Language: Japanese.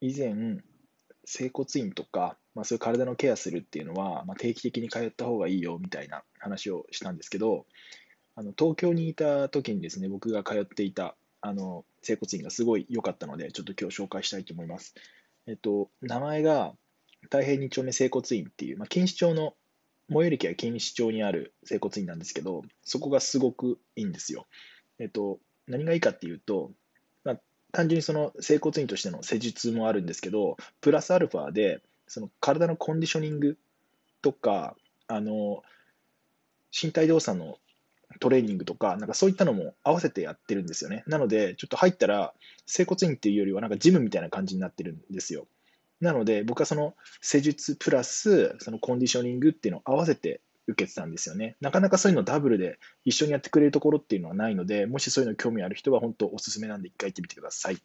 以前、整骨院とか、まあ、そういう体のケアするっていうのは、まあ、定期的に通った方がいいよみたいな話をしたんですけど、あの東京にいた時にですね、僕が通っていたあの整骨院がすごい良かったので、ちょっと今日紹介したいと思います。えっと、名前が太平二丁目整骨院っていう、まあ、錦糸町の、最寄り駅は錦糸町にある整骨院なんですけど、そこがすごくいいんですよ。えっと、何がいいかっていうと、単純にその整骨院としての施術もあるんですけど、プラスアルファで、その体のコンディショニングとか、あの、身体動作のトレーニングとか、なんかそういったのも合わせてやってるんですよね。なので、ちょっと入ったら、整骨院っていうよりは、なんかジムみたいな感じになってるんですよ。なので、僕はその施術プラス、そのコンディショニングっていうのを合わせて受けてたんですよね。なかなかそういうのダブルで一緒にやってくれるところっていうのはないので、もしそういうの興味ある人は本当おすすめなんで一回行ってみてください。